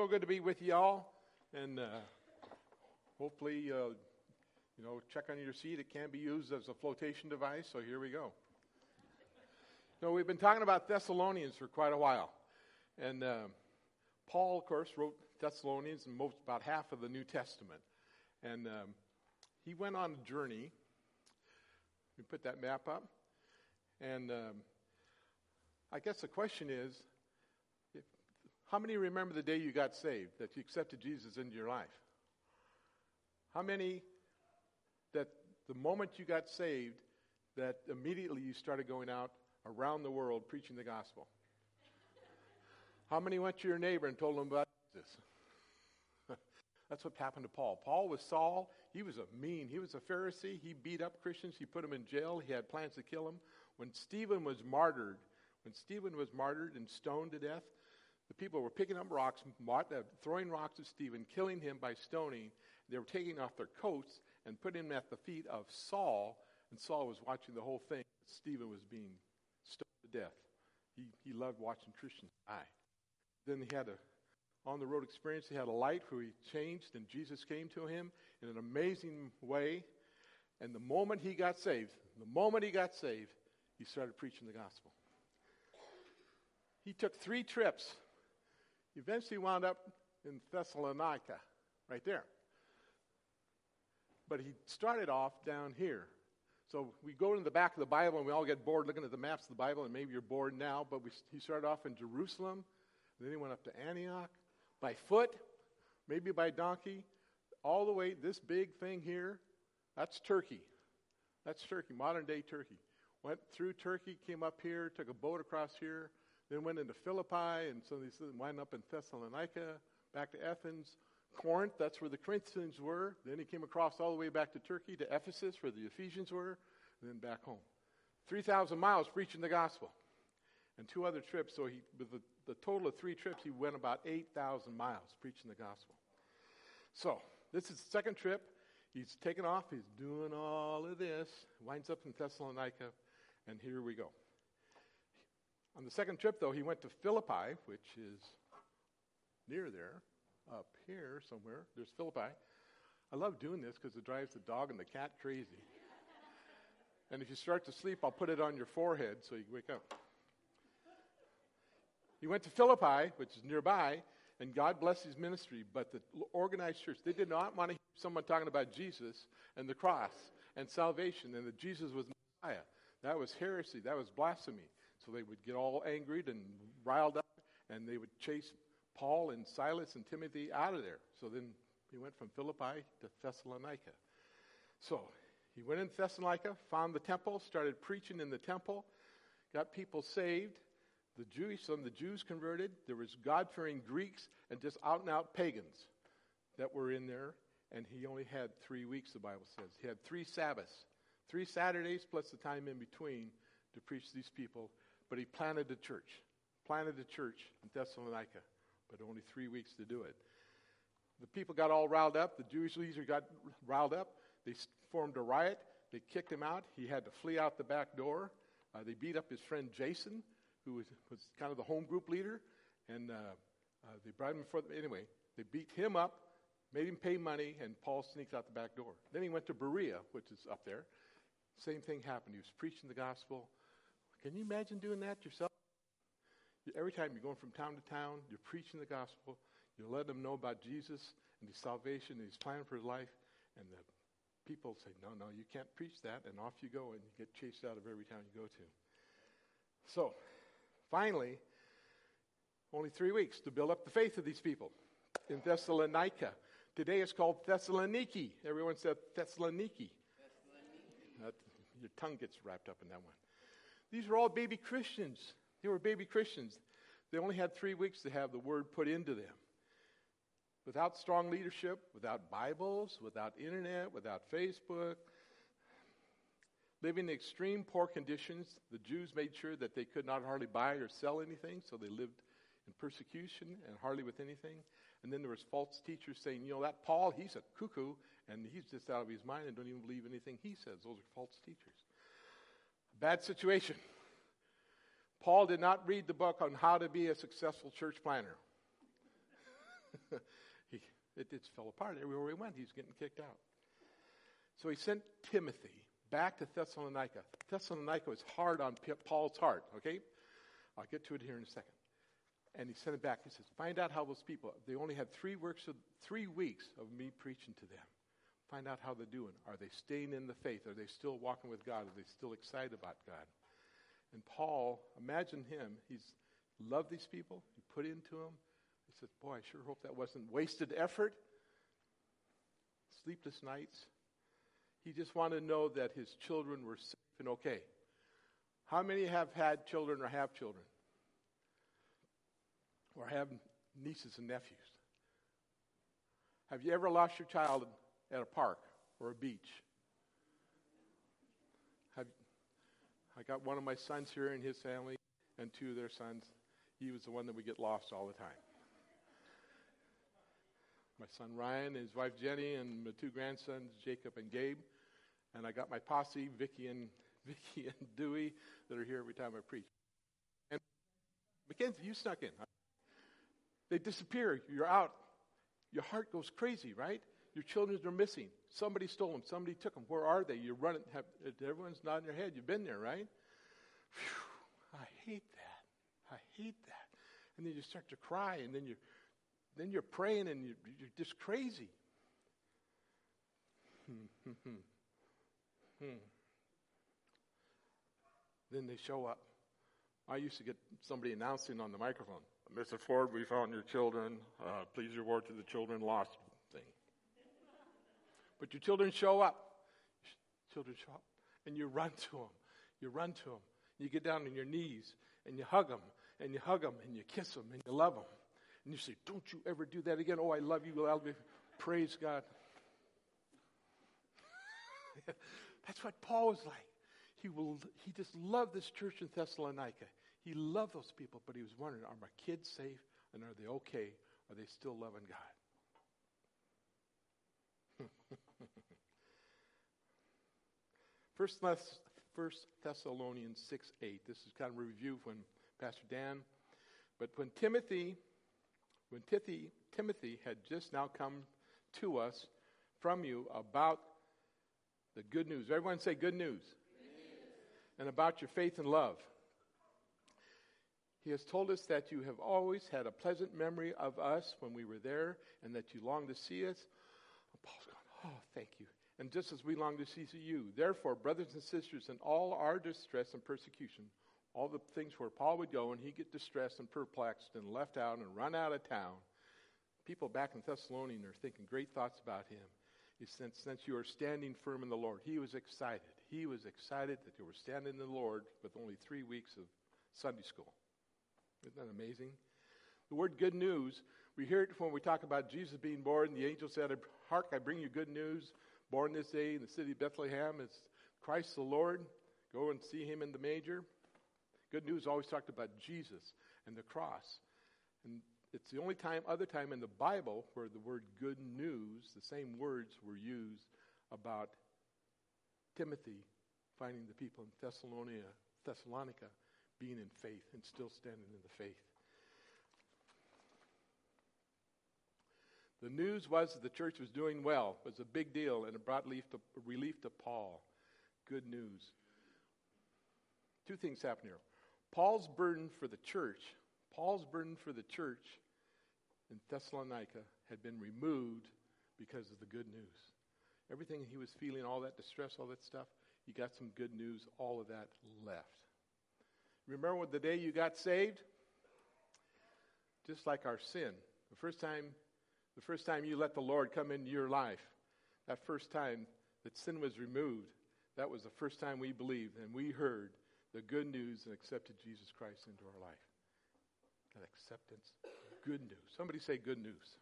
so good to be with you all, and uh, hopefully, uh, you know, check on your seat. It can be used as a flotation device, so here we go. No, we've been talking about Thessalonians for quite a while, and uh, Paul, of course, wrote Thessalonians and most about half of the New Testament, and um, he went on a journey. We put that map up, and um, I guess the question is how many remember the day you got saved, that you accepted Jesus into your life? How many that the moment you got saved, that immediately you started going out around the world preaching the gospel? How many went to your neighbor and told them about Jesus? That's what happened to Paul. Paul was Saul. He was a mean, he was a Pharisee. He beat up Christians. He put them in jail. He had plans to kill them. When Stephen was martyred, when Stephen was martyred and stoned to death, the people were picking up rocks, uh, throwing rocks at Stephen, killing him by stoning. They were taking off their coats and putting them at the feet of Saul, and Saul was watching the whole thing. Stephen was being stoned to death. He, he loved watching Christians die. Then he had a on the road experience. He had a light where he changed, and Jesus came to him in an amazing way. And the moment he got saved, the moment he got saved, he started preaching the gospel. He took three trips eventually wound up in Thessalonica, right there. But he started off down here. So we go into the back of the Bible and we all get bored looking at the maps of the Bible, and maybe you're bored now, but we, he started off in Jerusalem, then he went up to Antioch by foot, maybe by donkey, all the way, this big thing here, that's Turkey. That's Turkey, modern day Turkey. Went through Turkey, came up here, took a boat across here, then went into Philippi, and so these wound up in Thessalonica, back to Athens, Corinth, that's where the Corinthians were. Then he came across all the way back to Turkey, to Ephesus, where the Ephesians were, and then back home. 3,000 miles preaching the gospel. And two other trips, so he, with the, the total of three trips, he went about 8,000 miles preaching the gospel. So, this is the second trip. He's taken off, he's doing all of this, winds up in Thessalonica, and here we go. On the second trip, though, he went to Philippi, which is near there, up here somewhere. There's Philippi. I love doing this because it drives the dog and the cat crazy. and if you start to sleep, I'll put it on your forehead so you wake up. He went to Philippi, which is nearby, and God blessed his ministry. But the organized church, they did not want to hear someone talking about Jesus and the cross and salvation and that Jesus was Messiah. That was heresy. That was blasphemy. So they would get all angry and riled up, and they would chase Paul and Silas and Timothy out of there. So then he went from Philippi to Thessalonica. So he went in Thessalonica, found the temple, started preaching in the temple, got people saved. The Jewish, some of the Jews converted. There was God-fearing Greeks and just out-and-out pagans that were in there. And he only had three weeks, the Bible says. He had three Sabbaths, three Saturdays plus the time in between to preach these people but he planted a church, planted a church in Thessalonica, but only three weeks to do it. The people got all riled up. The Jewish leaders got riled up. They formed a riot. They kicked him out. He had to flee out the back door. Uh, they beat up his friend Jason, who was, was kind of the home group leader, and uh, uh, they brought him before. The, anyway, they beat him up, made him pay money, and Paul sneaks out the back door. Then he went to Berea, which is up there. Same thing happened. He was preaching the gospel. Can you imagine doing that yourself? Every time you're going from town to town, you're preaching the gospel, you're letting them know about Jesus and his salvation and his plan for his life, and the people say, No, no, you can't preach that, and off you go, and you get chased out of every town you go to. So, finally, only three weeks to build up the faith of these people in Thessalonica. Today it's called Thessaloniki. Everyone said Thessaloniki. Thessaloniki. your tongue gets wrapped up in that one. These were all baby Christians. They were baby Christians. They only had three weeks to have the word put into them. Without strong leadership, without Bibles, without internet, without Facebook, living in extreme poor conditions, the Jews made sure that they could not hardly buy or sell anything, so they lived in persecution and hardly with anything. And then there was false teachers saying, you know, that Paul, he's a cuckoo, and he's just out of his mind and don't even believe anything he says. Those are false teachers. Bad situation. Paul did not read the book on how to be a successful church planner. he, it just fell apart. Everywhere he went, he's getting kicked out. So he sent Timothy back to Thessalonica. Thessalonica was hard on Paul's heart, okay? I'll get to it here in a second. And he sent it back. He says, Find out how those people, they only had three, works of, three weeks of me preaching to them. Find out how they're doing. Are they staying in the faith? Are they still walking with God? Are they still excited about God? And Paul, imagine him. He's loved these people. He put into them. He says, Boy, I sure hope that wasn't wasted effort. Sleepless nights. He just wanted to know that his children were safe and okay. How many have had children or have children? Or have nieces and nephews? Have you ever lost your child at a park or a beach? Have, I got one of my sons here and his family, and two of their sons. He was the one that would get lost all the time. My son Ryan his wife Jenny, and my two grandsons Jacob and Gabe. And I got my posse, Vicky and Vicky and Dewey, that are here every time I preach. And Mackenzie, you snuck in. They disappear. You're out. Your heart goes crazy, right? Your children are missing. Somebody stole them. Somebody took them. Where are they? You're running. Have, everyone's nodding their head. You've been there, right? Whew, I hate that. I hate that. And then you start to cry, and then you're, then you're praying, and you're, you're just crazy. Hmm, hmm, hmm. Then they show up. I used to get somebody announcing on the microphone, Mr. Ford, we found your children. Uh, please report to the children lost. But your children show up. Children show up. And you run to them. You run to them. You get down on your knees and you hug them and you hug them and you kiss them and you love them. And you say, Don't you ever do that again. Oh, I love you. Be. Praise God. That's what Paul was like. He, will, he just loved this church in Thessalonica. He loved those people, but he was wondering, are my kids safe? And are they okay? Are they still loving God? First, First Thessalonians 6 8. This is kind of a review from Pastor Dan. But when Timothy, when Timothy, Timothy had just now come to us from you about the good news. Everyone say good news. Good news. And about your faith and love. He has told us that you have always had a pleasant memory of us when we were there and that you long to see us. And Paul's going, Oh, thank you. And just as we long to see you. Therefore, brothers and sisters, in all our distress and persecution, all the things where Paul would go and he'd get distressed and perplexed and left out and run out of town, people back in Thessalonian are thinking great thoughts about him. Since, since you are standing firm in the Lord, he was excited. He was excited that you were standing in the Lord with only three weeks of Sunday school. Isn't that amazing? The word good news, we hear it when we talk about Jesus being born. The angel said, Hark, I bring you good news. Born this day in the city of Bethlehem is Christ the Lord. Go and see him in the manger. Good news always talked about Jesus and the cross. And it's the only time, other time in the Bible where the word good news, the same words were used about Timothy finding the people in Thessalonica, Thessalonica being in faith and still standing in the faith. The news was that the church was doing well. It was a big deal, and it brought relief to, relief to Paul. Good news. Two things happen here. Paul's burden for the church, Paul's burden for the church in Thessalonica had been removed because of the good news. Everything he was feeling, all that distress, all that stuff, he got some good news, all of that left. Remember what the day you got saved? Just like our sin. The first time the first time you let the Lord come into your life, that first time that sin was removed, that was the first time we believed and we heard the good news and accepted Jesus Christ into our life. That acceptance, good news. Somebody say good news.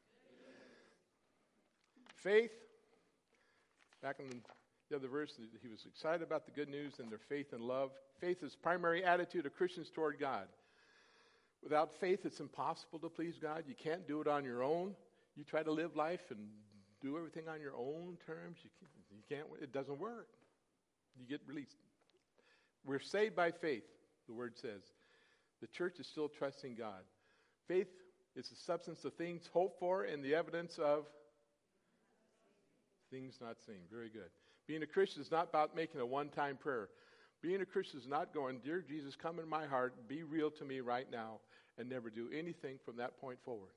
Faith, back in the other verse, he was excited about the good news and their faith and love. Faith is primary attitude of Christians toward God. Without faith, it's impossible to please God. You can't do it on your own. You try to live life and do everything on your own terms. You can't, you can't it doesn't work. You get released. We're saved by faith, the word says. The church is still trusting God. Faith is the substance of things hoped for and the evidence of things not seen. Very good. Being a Christian is not about making a one time prayer. Being a Christian is not going, Dear Jesus, come in my heart, be real to me right now, and never do anything from that point forward.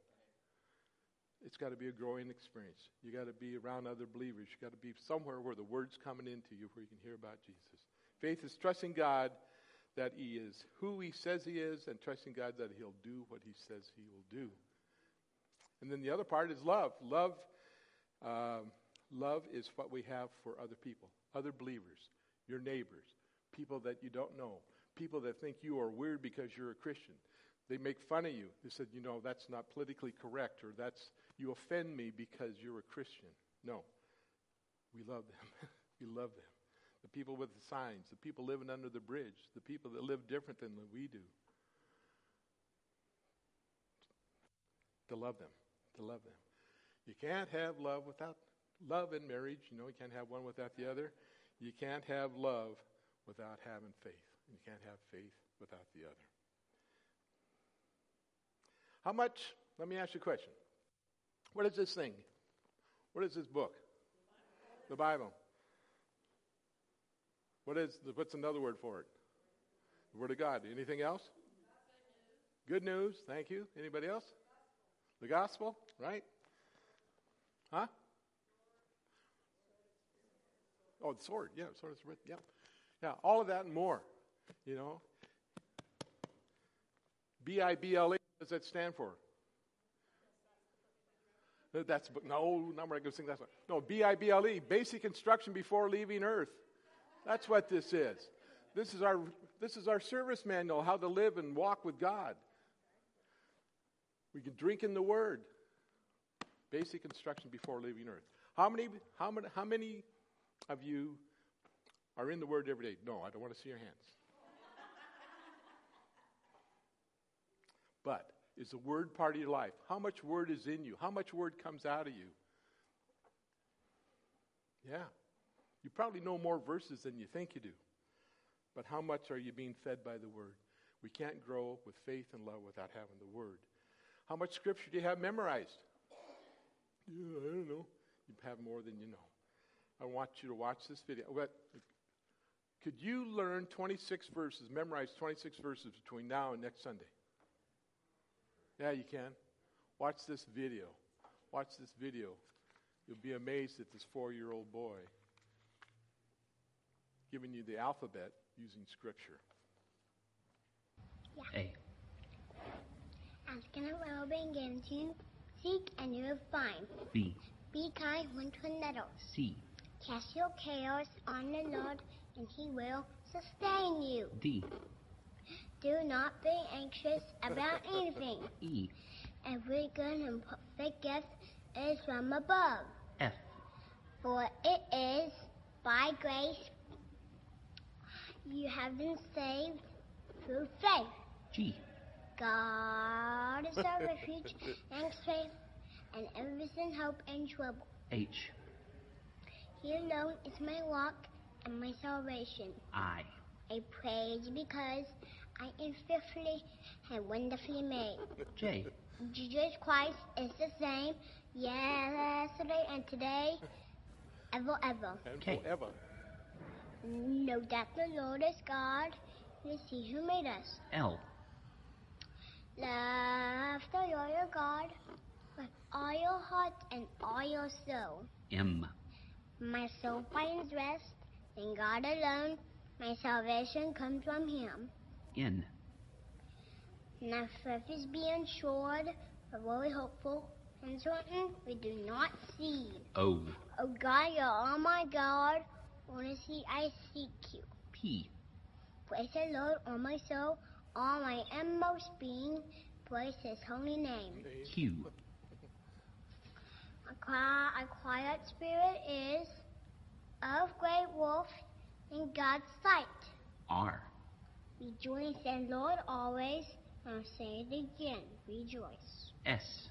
It's got to be a growing experience. You got to be around other believers. You got to be somewhere where the word's coming into you, where you can hear about Jesus. Faith is trusting God that He is who He says He is, and trusting God that He'll do what He says He will do. And then the other part is love. Love, um, love is what we have for other people, other believers, your neighbors, people that you don't know, people that think you are weird because you're a Christian. They make fun of you. They said, you know, that's not politically correct, or that's you offend me because you're a Christian. No, we love them. we love them the people with the signs, the people living under the bridge, the people that live different than we do. To love them, to love them. You can't have love without love in marriage. You know, you can't have one without the other. You can't have love without having faith. You can't have faith without the other. How much, let me ask you a question. What is this thing? What is this book? The Bible. What is the, what's another word for it? The Word of God. Anything else? Good news. Thank you. Anybody else? The gospel, right? Huh? Oh, the sword. Yeah, sword is written. Yeah, yeah. All of that and more. You know. B I B L E. What does that stand for? That's no. Not going to sing that one. No, B I B L E. Basic instruction before leaving Earth. That's what this is. This is our, this is our service manual, how to live and walk with God. We can drink in the Word. Basic instruction before leaving earth. How many, how many, how many of you are in the Word every day? No, I don't want to see your hands. but is the Word part of your life? How much Word is in you? How much Word comes out of you? Yeah. You probably know more verses than you think you do. But how much are you being fed by the Word? We can't grow with faith and love without having the Word. How much Scripture do you have memorized? Yeah, I don't know. You have more than you know. I want you to watch this video. But could you learn 26 verses, memorize 26 verses between now and next Sunday? Yeah, you can. Watch this video. Watch this video. You'll be amazed at this four year old boy giving you the alphabet using Scripture. Yeah. A. Ask and it will begin to seek and you will find. B. Be kind one to another. C. Cast your cares on the Lord and he will sustain you. D. Do not be anxious about anything. E. Every good and perfect gift is from above. F. For it is by grace you have been saved through faith. G. God is our refuge and strength and everything hope and trouble. H. He alone is my rock and my salvation. I. I praise because I am fearfully and wonderfully made. J. Jesus Christ is the same yesterday and today, ever, ever. And K. forever. Know that the Lord is God. It is He who made us. L. Love the Lord your God with all your heart and all your soul. M. My soul finds rest in God alone. My salvation comes from Him. N. Now faith is being assured, but what we hopeful and certain we do not see. O. Oh God, you're all oh, my God. Honestly, I seek you. P. Praise the Lord, all my soul, all my inmost being. Praise His holy name. Q. A, qui- a quiet spirit is of great worth in God's sight. R. Rejoice and Lord always. I'll say it again. Rejoice. S.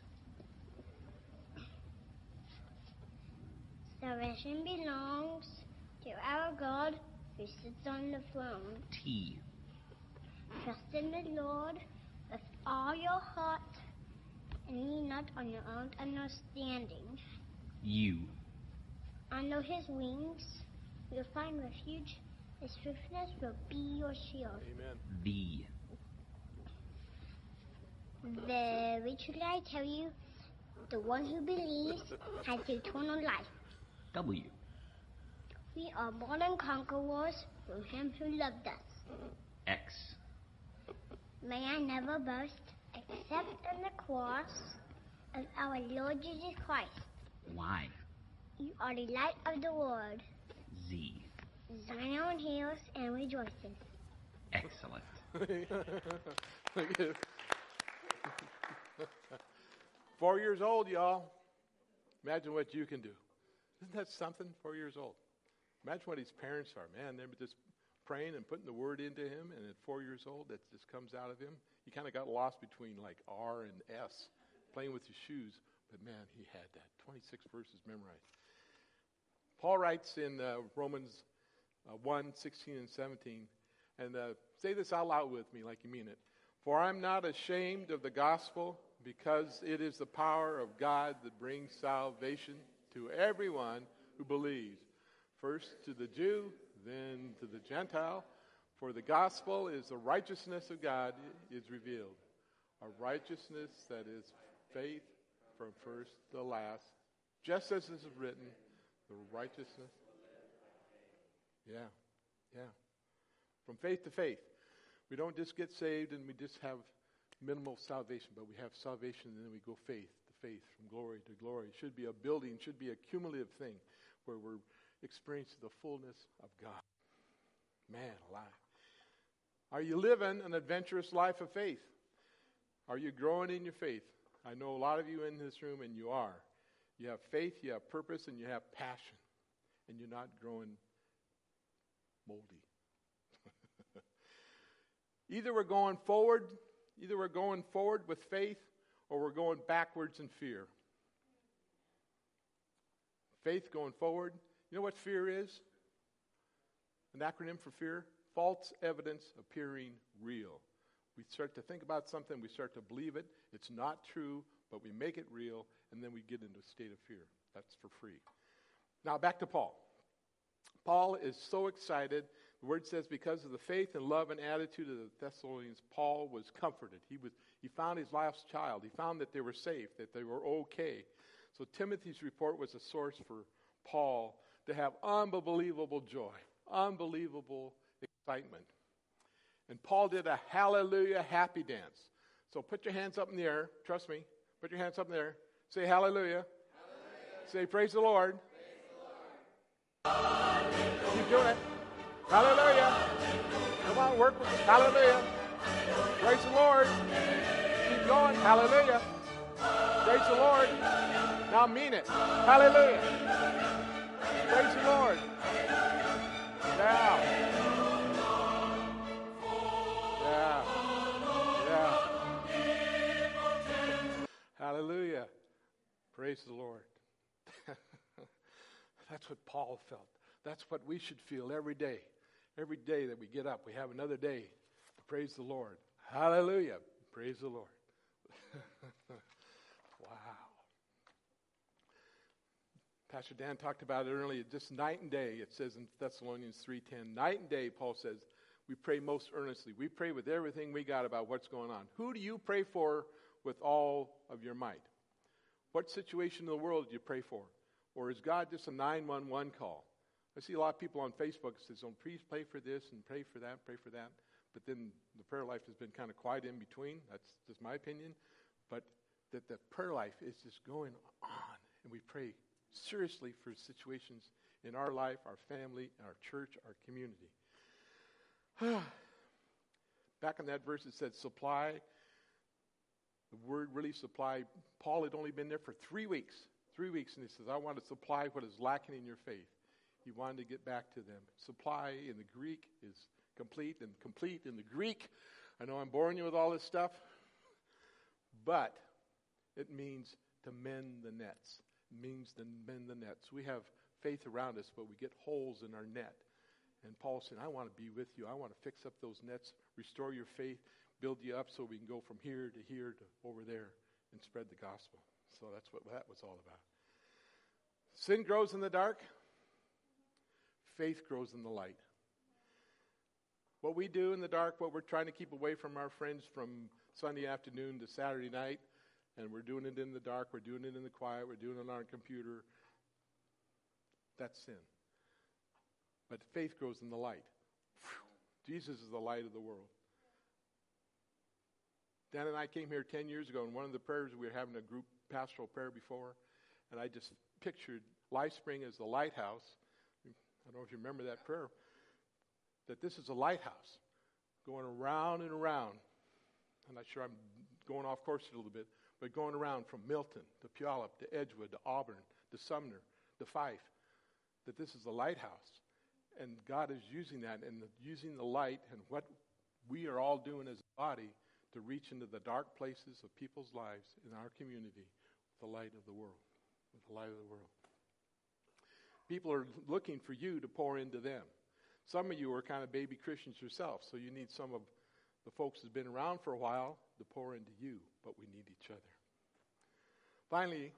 Salvation belongs to our God who sits on the throne. T. Trust in the Lord with all your heart and lean not on your own understanding. You. Under his wings, you'll find refuge. His swiftness will be your shield. Amen. The. Very truly I tell you, the one who believes has eternal life. W. We are more than conquerors through him who loved us. X. May I never boast except in the cross of our Lord Jesus Christ. Y. You are the light of the world. Z. Zion heals and rejoicing. Excellent. Four years old, y'all. Imagine what you can do. Isn't that something? Four years old. Imagine what his parents are. Man, they're just praying and putting the word into him, and at four years old, that just comes out of him. He kind of got lost between like R and S, playing with his shoes. But man, he had that 26 verses memorized. Paul writes in uh, Romans uh, 1 16 and 17, and uh, say this out loud with me like you mean it. For I'm not ashamed of the gospel because it is the power of God that brings salvation to everyone who believes. First to the Jew, then to the Gentile. For the gospel is the righteousness of God is revealed. A righteousness that is faith from first to last, just as is written, the righteousness. Yeah, yeah. From faith to faith. We don't just get saved and we just have minimal salvation, but we have salvation and then we go faith to faith, from glory to glory. It should be a building, should be a cumulative thing where we're experiencing the fullness of God. Man alive. Are you living an adventurous life of faith? Are you growing in your faith? I know a lot of you in this room, and you are. You have faith, you have purpose, and you have passion, and you're not growing moldy. either we're going forward, either we're going forward with faith, or we're going backwards in fear. Faith going forward. You know what fear is? An acronym for fear? False evidence appearing real. We start to think about something, we start to believe it. It's not true, but we make it real, and then we get into a state of fear. That's for free. Now, back to Paul. Paul is so excited. The word says, because of the faith and love and attitude of the Thessalonians, Paul was comforted. He, was, he found his lost child. He found that they were safe, that they were okay. So Timothy's report was a source for Paul to have unbelievable joy, unbelievable excitement. And Paul did a hallelujah happy dance. So put your hands up in the air. Trust me. Put your hands up in the air. Say hallelujah. hallelujah. Say praise the Lord. Keep doing it. Hallelujah. Come on, work with us. Hallelujah. Praise the Lord. Keep going. Hallelujah. Praise the Lord. Now mean it. Hallelujah. Praise the Lord. Now. Yeah. Yeah. Hallelujah. Praise the Lord. That's what Paul felt. That's what we should feel every day. Every day that we get up, we have another day to praise the Lord. Hallelujah. Praise the Lord. wow. Pastor Dan talked about it earlier. Just night and day, it says in Thessalonians 3.10. Night and day, Paul says, we pray most earnestly. We pray with everything we got about what's going on. Who do you pray for with all of your might? What situation in the world do you pray for? Or is God just a 911 call? I see a lot of people on Facebook that says, oh, please pray for this and pray for that, pray for that. But then the prayer life has been kind of quiet in between. That's just my opinion. But that the prayer life is just going on. And we pray seriously for situations in our life, our family, our church, our community. Back in that verse, it said supply. The word really supply. Paul had only been there for three weeks. Three weeks, and he says, I want to supply what is lacking in your faith. He wanted to get back to them. Supply in the Greek is complete, and complete in the Greek. I know I'm boring you with all this stuff, but it means to mend the nets. It means to mend the nets. We have faith around us, but we get holes in our net. And Paul said, I want to be with you. I want to fix up those nets, restore your faith, build you up so we can go from here to here to over there and spread the gospel. So that's what that was all about. Sin grows in the dark, faith grows in the light. What we do in the dark, what we're trying to keep away from our friends from Sunday afternoon to Saturday night, and we're doing it in the dark, we're doing it in the quiet, we're doing it on our computer, that's sin. But faith grows in the light. Jesus is the light of the world. Dan and I came here 10 years ago, and one of the prayers we were having a group pastoral prayer before, and I just pictured Life Spring as the lighthouse. I don't know if you remember that prayer, that this is a lighthouse going around and around. I'm not sure I'm going off course a little bit, but going around from Milton to Puyallup to Edgewood to Auburn to Sumner to Fife, that this is a lighthouse. And God is using that and using the light and what we are all doing as a body to reach into the dark places of people's lives in our community with the light of the world. With the light of the world. People are looking for you to pour into them. Some of you are kind of baby Christians yourself, so you need some of the folks who've been around for a while to pour into you, but we need each other. Finally,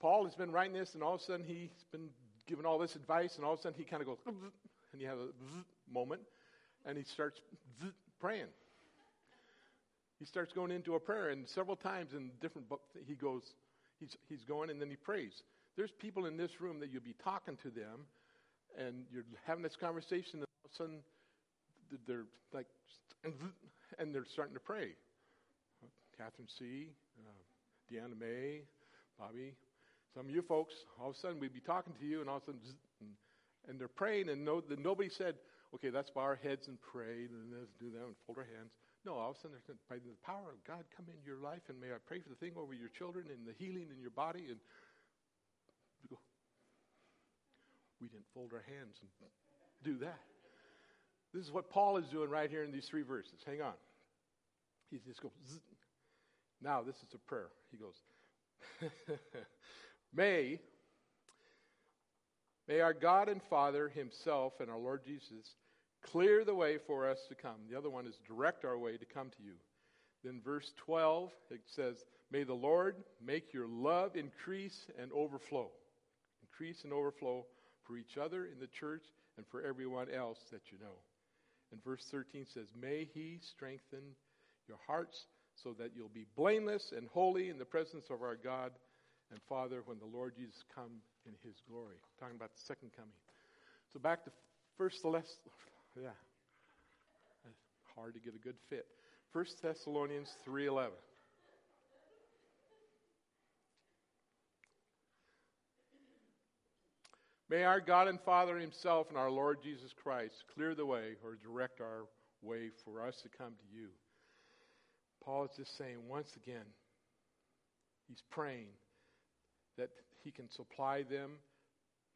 Paul has been writing this, and all of a sudden he's been giving all this advice, and all of a sudden he kind of goes, and you have a moment, and he starts praying he starts going into a prayer, and several times in different books, he goes, he's, he's going and then he prays. There's people in this room that you'll be talking to them, and you're having this conversation, and all of a sudden, they're like, and they're starting to pray. Catherine C., uh, Deanna May, Bobby, some of you folks, all of a sudden we'd be talking to you, and all of a sudden, and, they're praying, and no, nobody said, okay, let's bow our heads and pray, and let's do that and fold our hands. No, all of a sudden, by the power of God, come into your life, and may I pray for the thing over your children and the healing in your body. And we we didn't fold our hands and do that. This is what Paul is doing right here in these three verses. Hang on. He just goes, Zzz. now this is a prayer. He goes, May, may our God and Father Himself and our Lord Jesus Clear the way for us to come. The other one is direct our way to come to you. Then, verse 12, it says, May the Lord make your love increase and overflow. Increase and overflow for each other in the church and for everyone else that you know. And verse 13 says, May he strengthen your hearts so that you'll be blameless and holy in the presence of our God and Father when the Lord Jesus come in his glory. Talking about the second coming. So back to First yeah. Hard to get a good fit. 1 Thessalonians 3:11. May our God and Father Himself and our Lord Jesus Christ clear the way or direct our way for us to come to you. Paul is just saying once again, he's praying that he can supply them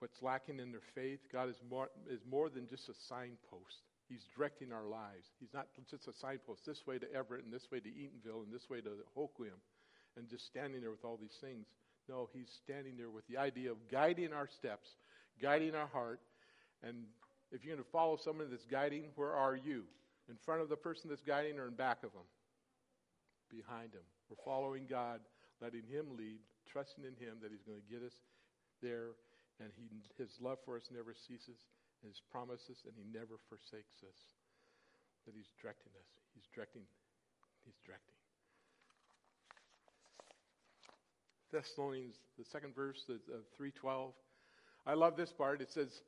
what's lacking in their faith. God is more, is more than just a signpost. He's directing our lives. He's not just a signpost this way to Everett and this way to Eatonville and this way to Hoquiam and just standing there with all these things. No, he's standing there with the idea of guiding our steps, guiding our heart. And if you're going to follow someone that's guiding, where are you? In front of the person that's guiding or in back of them? Behind him. We're following God, letting him lead, trusting in him that he's going to get us there and he, his love for us never ceases, his promises, and he never forsakes us. That he's directing us. He's directing. He's directing. Thessalonians, the second verse of 312. I love this part. It says,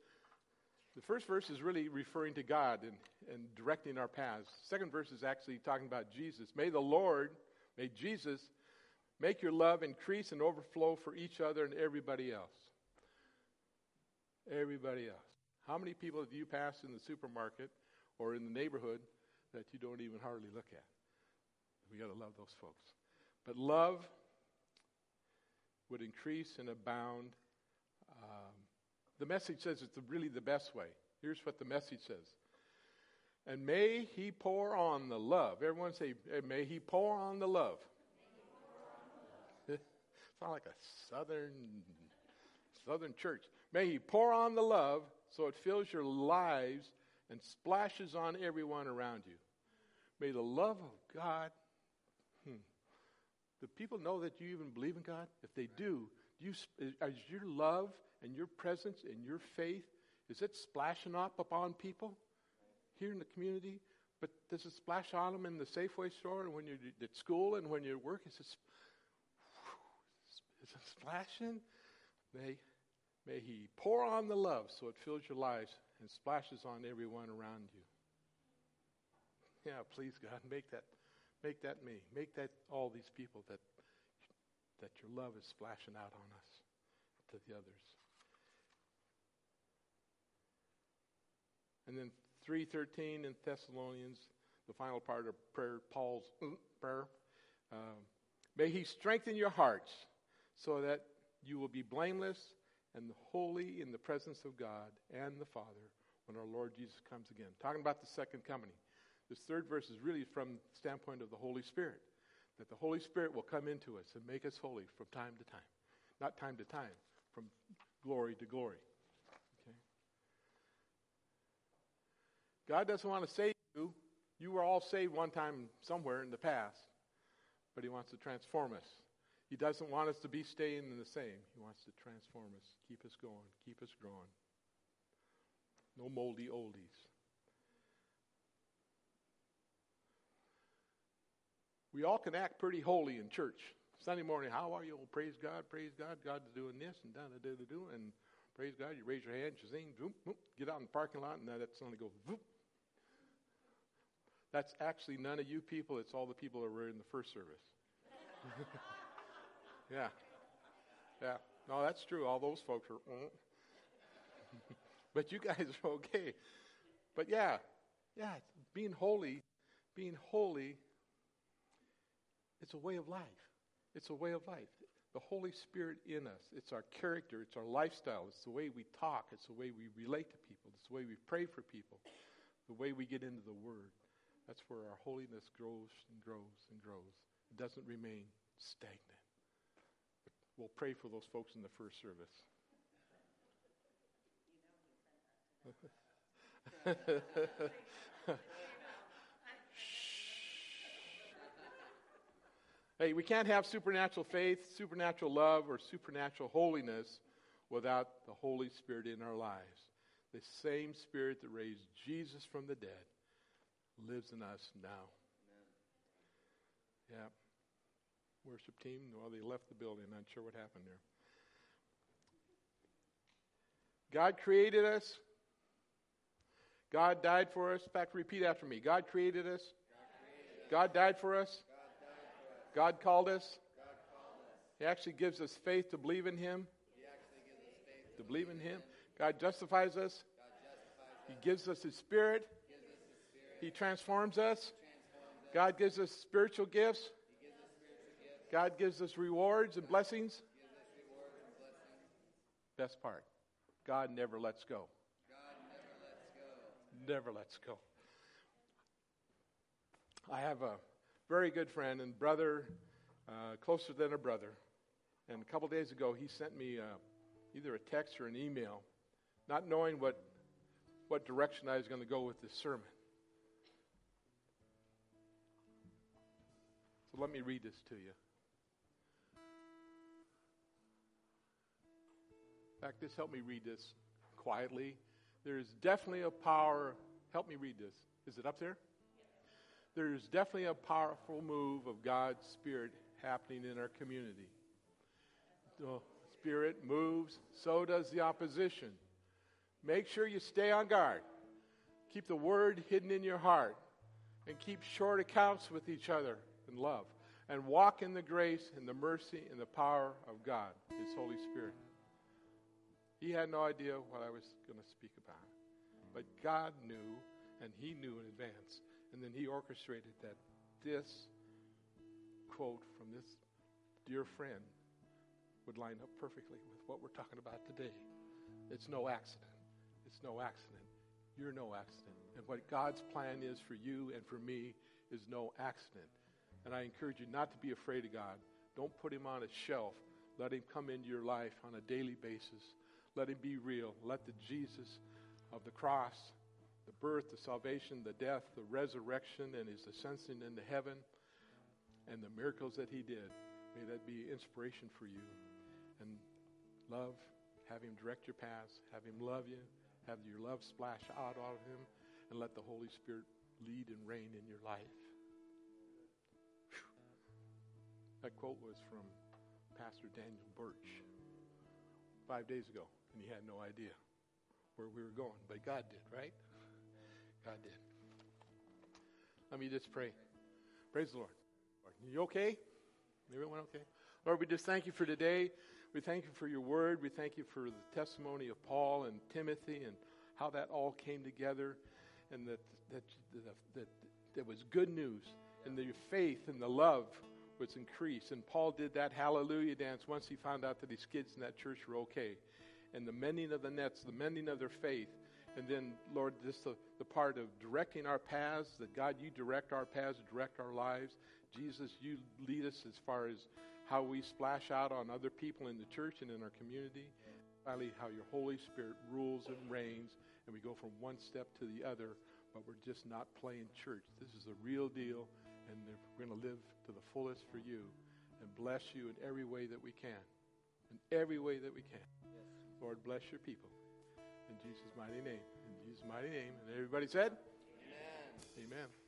the first verse is really referring to God and, and directing our paths. Second verse is actually talking about Jesus. May the Lord, may Jesus make your love increase and overflow for each other and everybody else everybody else. How many people have you passed in the supermarket or in the neighborhood that you don't even hardly look at? We got to love those folks. But love would increase and abound. Um, the message says it's really the best way. Here's what the message says. And may he pour on the love. Everyone say, may he pour on the love. Sound like a southern southern church. May He pour on the love so it fills your lives and splashes on everyone around you. May the love of God, hmm, Do people know that you even believe in God? If they do, do you, is your love and your presence and your faith, is it splashing up upon people here in the community? But does it splash on them in the Safeway store and when you're at school and when you're at work? Is it, is it splashing? May, may He pour on the love so it fills your lives and splashes on everyone around you. Yeah, please, God, make that, make that me. Make that all these people that, that your love is splashing out on us to the others. And then 3.13 in Thessalonians, the final part of prayer, Paul's uh, prayer. Um, May he strengthen your hearts so that you will be blameless and holy in the presence of God and the Father when our Lord Jesus comes again. Talking about the second coming. This third verse is really from the standpoint of the Holy Spirit. That the Holy Spirit will come into us and make us holy from time to time. Not time to time, from glory to glory. Okay? God doesn't want to save you. You were all saved one time somewhere in the past, but He wants to transform us. He doesn't want us to be staying in the same. He wants to transform us, keep us going, keep us growing. No moldy oldies. We all can act pretty holy in church. Sunday morning, how are you? Oh, praise God, praise God. God's doing this and da da da da. And praise God, you raise your hand, you sing, boom, boom, get out in the parking lot, and then it suddenly goes, boom. That's actually none of you people, it's all the people that were in the first service. yeah. Yeah. No, that's true. All those folks are. Mm. but you guys are okay. But yeah, yeah, being holy, being holy it's a way of life. It's a way of life. The Holy Spirit in us. It's our character. It's our lifestyle. It's the way we talk. It's the way we relate to people. It's the way we pray for people. The way we get into the Word. That's where our holiness grows and grows and grows. It doesn't remain stagnant. We'll pray for those folks in the first service. Hey, we can't have supernatural faith, supernatural love, or supernatural holiness without the Holy Spirit in our lives. The same Spirit that raised Jesus from the dead lives in us now. Amen. Yeah. Worship team, well, they left the building. Not sure what happened there. God created us. God died for us. In fact, repeat after me. God created us. God, created us. God died for us. God called us. He actually gives us faith to believe in Him. To believe in Him. God justifies us. He gives us His Spirit. He transforms us. God gives us spiritual gifts. God gives us rewards and blessings. Best part God never lets go. Never lets go. I have a very good friend and brother, uh, closer than a brother. And a couple days ago, he sent me uh, either a text or an email, not knowing what, what direction I was going to go with this sermon. So let me read this to you. Fact, this help me read this quietly. There is definitely a power. Help me read this. Is it up there? there's definitely a powerful move of God's Spirit happening in our community. The Spirit moves, so does the opposition. Make sure you stay on guard. Keep the Word hidden in your heart, and keep short accounts with each other in love, and walk in the grace and the mercy and the power of God, His Holy Spirit. He had no idea what I was going to speak about, but God knew, and He knew in advance. And then he orchestrated that this quote from this dear friend would line up perfectly with what we're talking about today. It's no accident. It's no accident. You're no accident. And what God's plan is for you and for me is no accident. And I encourage you not to be afraid of God. Don't put him on a shelf. Let him come into your life on a daily basis. Let him be real. Let the Jesus of the cross the birth, the salvation, the death, the resurrection, and his ascension into heaven, and the miracles that he did. May that be inspiration for you. And love, have Him direct your paths, have Him love you, have your love splash out of Him, and let the Holy Spirit lead and reign in your life. That quote was from Pastor Daniel Birch five days ago, and he had no idea where we were going, but God did, right? God did. Let me just pray. Praise the Lord. You okay? Everyone okay? Lord, we just thank you for today. We thank you for your word. We thank you for the testimony of Paul and Timothy and how that all came together and that that that, that, that was good news and the faith and the love was increased. And Paul did that hallelujah dance once he found out that his kids in that church were okay. And the mending of the nets, the mending of their faith. And then, Lord, this the, the part of directing our paths, that God, you direct our paths, direct our lives. Jesus, you lead us as far as how we splash out on other people in the church and in our community. Finally, how your Holy Spirit rules and reigns, and we go from one step to the other, but we're just not playing church. This is a real deal, and we're going to live to the fullest for you and bless you in every way that we can. In every way that we can. Yes. Lord, bless your people. In Jesus' mighty name. In Jesus' mighty name. And everybody said? Amen. Amen.